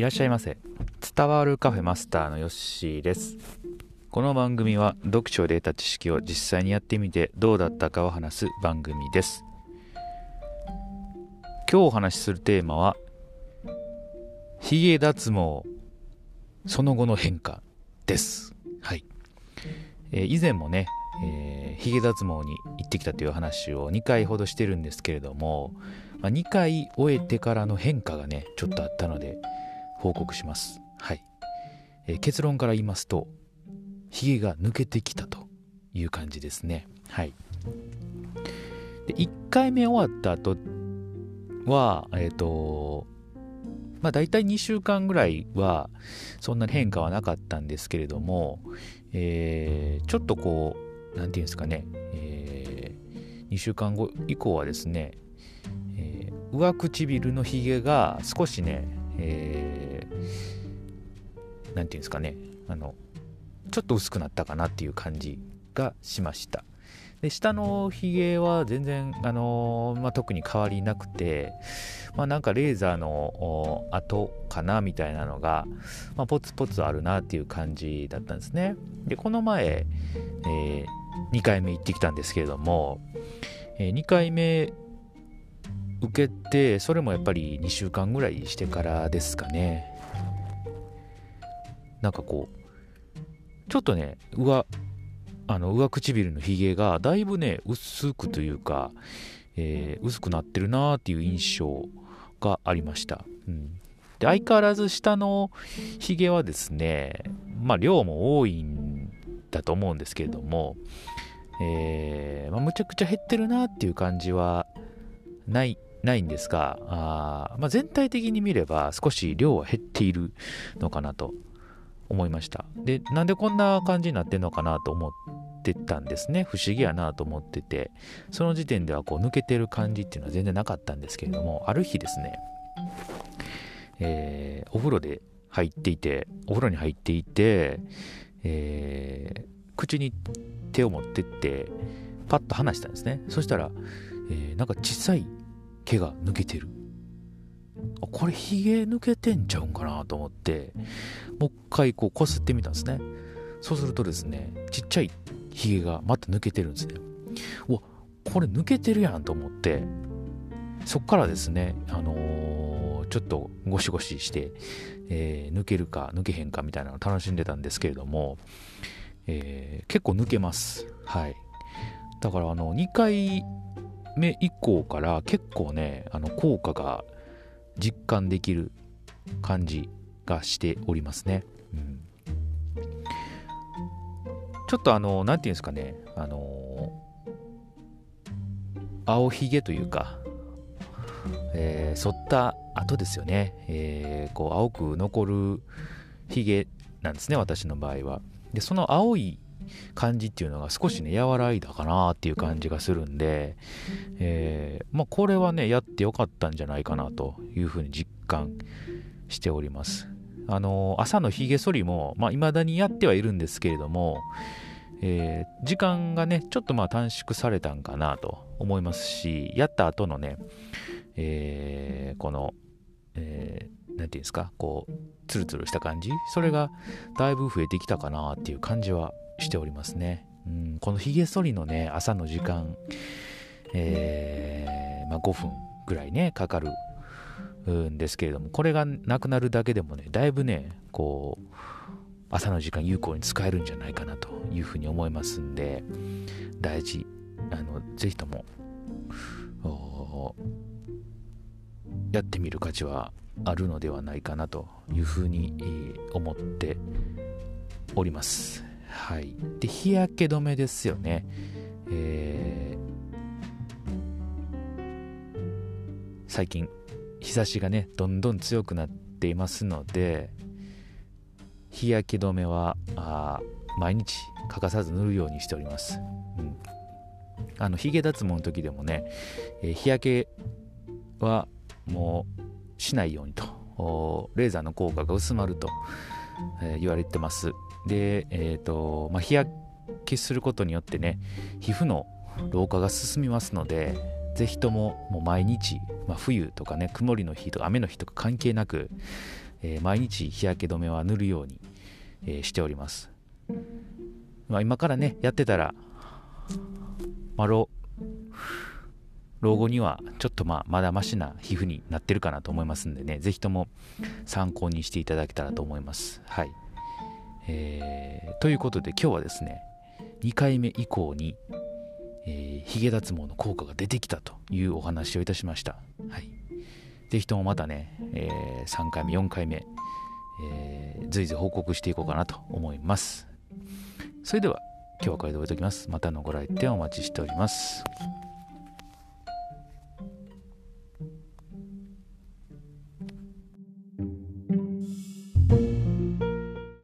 いらっしゃいませ。伝わるカフェマスターのヨッシーです。この番組は読書で得た知識を実際にやってみてどうだったかを話す番組です。今日お話しするテーマはヒゲ脱毛その後の変化です。はい、えー、以前もねえー、ヒゲ脱毛に行ってきたという話を2回ほどしてるんですけれども、まあ、2回終えてからの変化がねちょっとあったので報告します。はい。えー、結論から言いますと、ヒゲが抜けてきたという感じですね。はい。で、1回目終わった後は、えっ、ー、と、まあ大体2週間ぐらいはそんなに変化はなかったんですけれども、えー、ちょっとこう、なんていうんですかね、えー、2週間後以降はですね、えー、上唇のひげが少しね、えー、なんていうんですかね。あのちょっと薄くなったかなっていう感じがしました。で下のひげは全然、あの、まあ、特に変わりなくて、まあ、なんかレーザーの跡かなみたいなのが、まあ、ポツポツあるなっていう感じだったんですね。でこの前、えー、2回目行ってきたんですけれども、えー、2回目受けてそれもやっぱり2週間ぐらいしてからですかね。なんかこうちょっとね上あの上唇のひげがだいぶね薄くというか、えー、薄くなってるなーっていう印象がありました、うん、で相変わらず下のひげはですねまあ量も多いんだと思うんですけれども、えーまあ、むちゃくちゃ減ってるなっていう感じはないないんですが、あまあ、全体的に見れば少し量は減っているのかなと思いました。で、なんでこんな感じになってんのかなと思ってたんですね。不思議やなと思ってて、その時点ではこう抜けてる感じっていうのは全然なかったんですけれども、ある日ですね、えー、お風呂で入っていて、お風呂に入っていて、えー、口に手を持ってって、パッと離したんですね。そしたら、えー、なんか小さい毛が抜けてるこれヒゲ抜けてんちゃうんかなと思ってもう一回こうこすってみたんですね。そうするとですねちっちゃいヒゲがまた抜けてるんですね。うわこれ抜けてるやんと思ってそっからですねあのー、ちょっとゴシゴシして、えー、抜けるか抜けへんかみたいなのを楽しんでたんですけれども、えー、結構抜けます。はい。だからあの2回目以降から結構ねあの効果が実感できる感じがしておりますね、うん、ちょっとあの何て言うんですかね。あの青ひげというか、えー、剃った後ですよね、えー、こう青く残るひげなんですね私の場合は。でその青い感じっていうのが少しね和らいだかなっていう感じがするんで、えー、まあ、これはねやってよかったんじゃないかなというふうに実感しております。あの朝のひげ剃りもまあ、未だにやってはいるんですけれども、えー、時間がねちょっとまあ短縮されたんかなと思いますしやった後のね、えー、この、えー、ていうんですかこうツルツルした感じそれがだいぶ増えてきたかなっていう感じはしておりますね。うん、このひげ剃りのね、朝の時間、えー、まあ、5分ぐらいね、かかるんですけれども、これがなくなるだけでもね、だいぶね、こう、朝の時間有効に使えるんじゃないかなというふうに思いますんで、大事、あの、ぜひとも、やってみる価値はあるのではないかなというふうに思っております。はい。で、日焼け止めですよね。えー、最近、日差しがね、どんどん強くなっていますので、日焼け止めはあ毎日欠かさず塗るようにしております。うん、あの、ヒゲ脱毛の時でもね、えー、日焼けはもうしないようにと、レーザーの効果が薄まると、えー、言われてます。で、えーとまあ、日焼けすることによってね皮膚の老化が進みますのでぜひとももう毎日、まあ、冬とかね曇りの日とか雨の日とか関係なく、えー、毎日日焼け止めは塗るように、えー、しております。まあ、今からね、やってたら、まあ、老老後にはちょっとまあまだましな皮膚になってるかなと思いますんでね、ぜひとも参考にしていただけたらと思います。はい。えー、ということで今日はですね、2回目以降に、えー、髭脱毛の効果が出てきたというお話をいたしました。はい。ぜひともまたね、えー、3回目、4回目、えー、随時報告していこうかなと思います。それでは、今日はこれで終えておきます。またのご来店お待ちしております。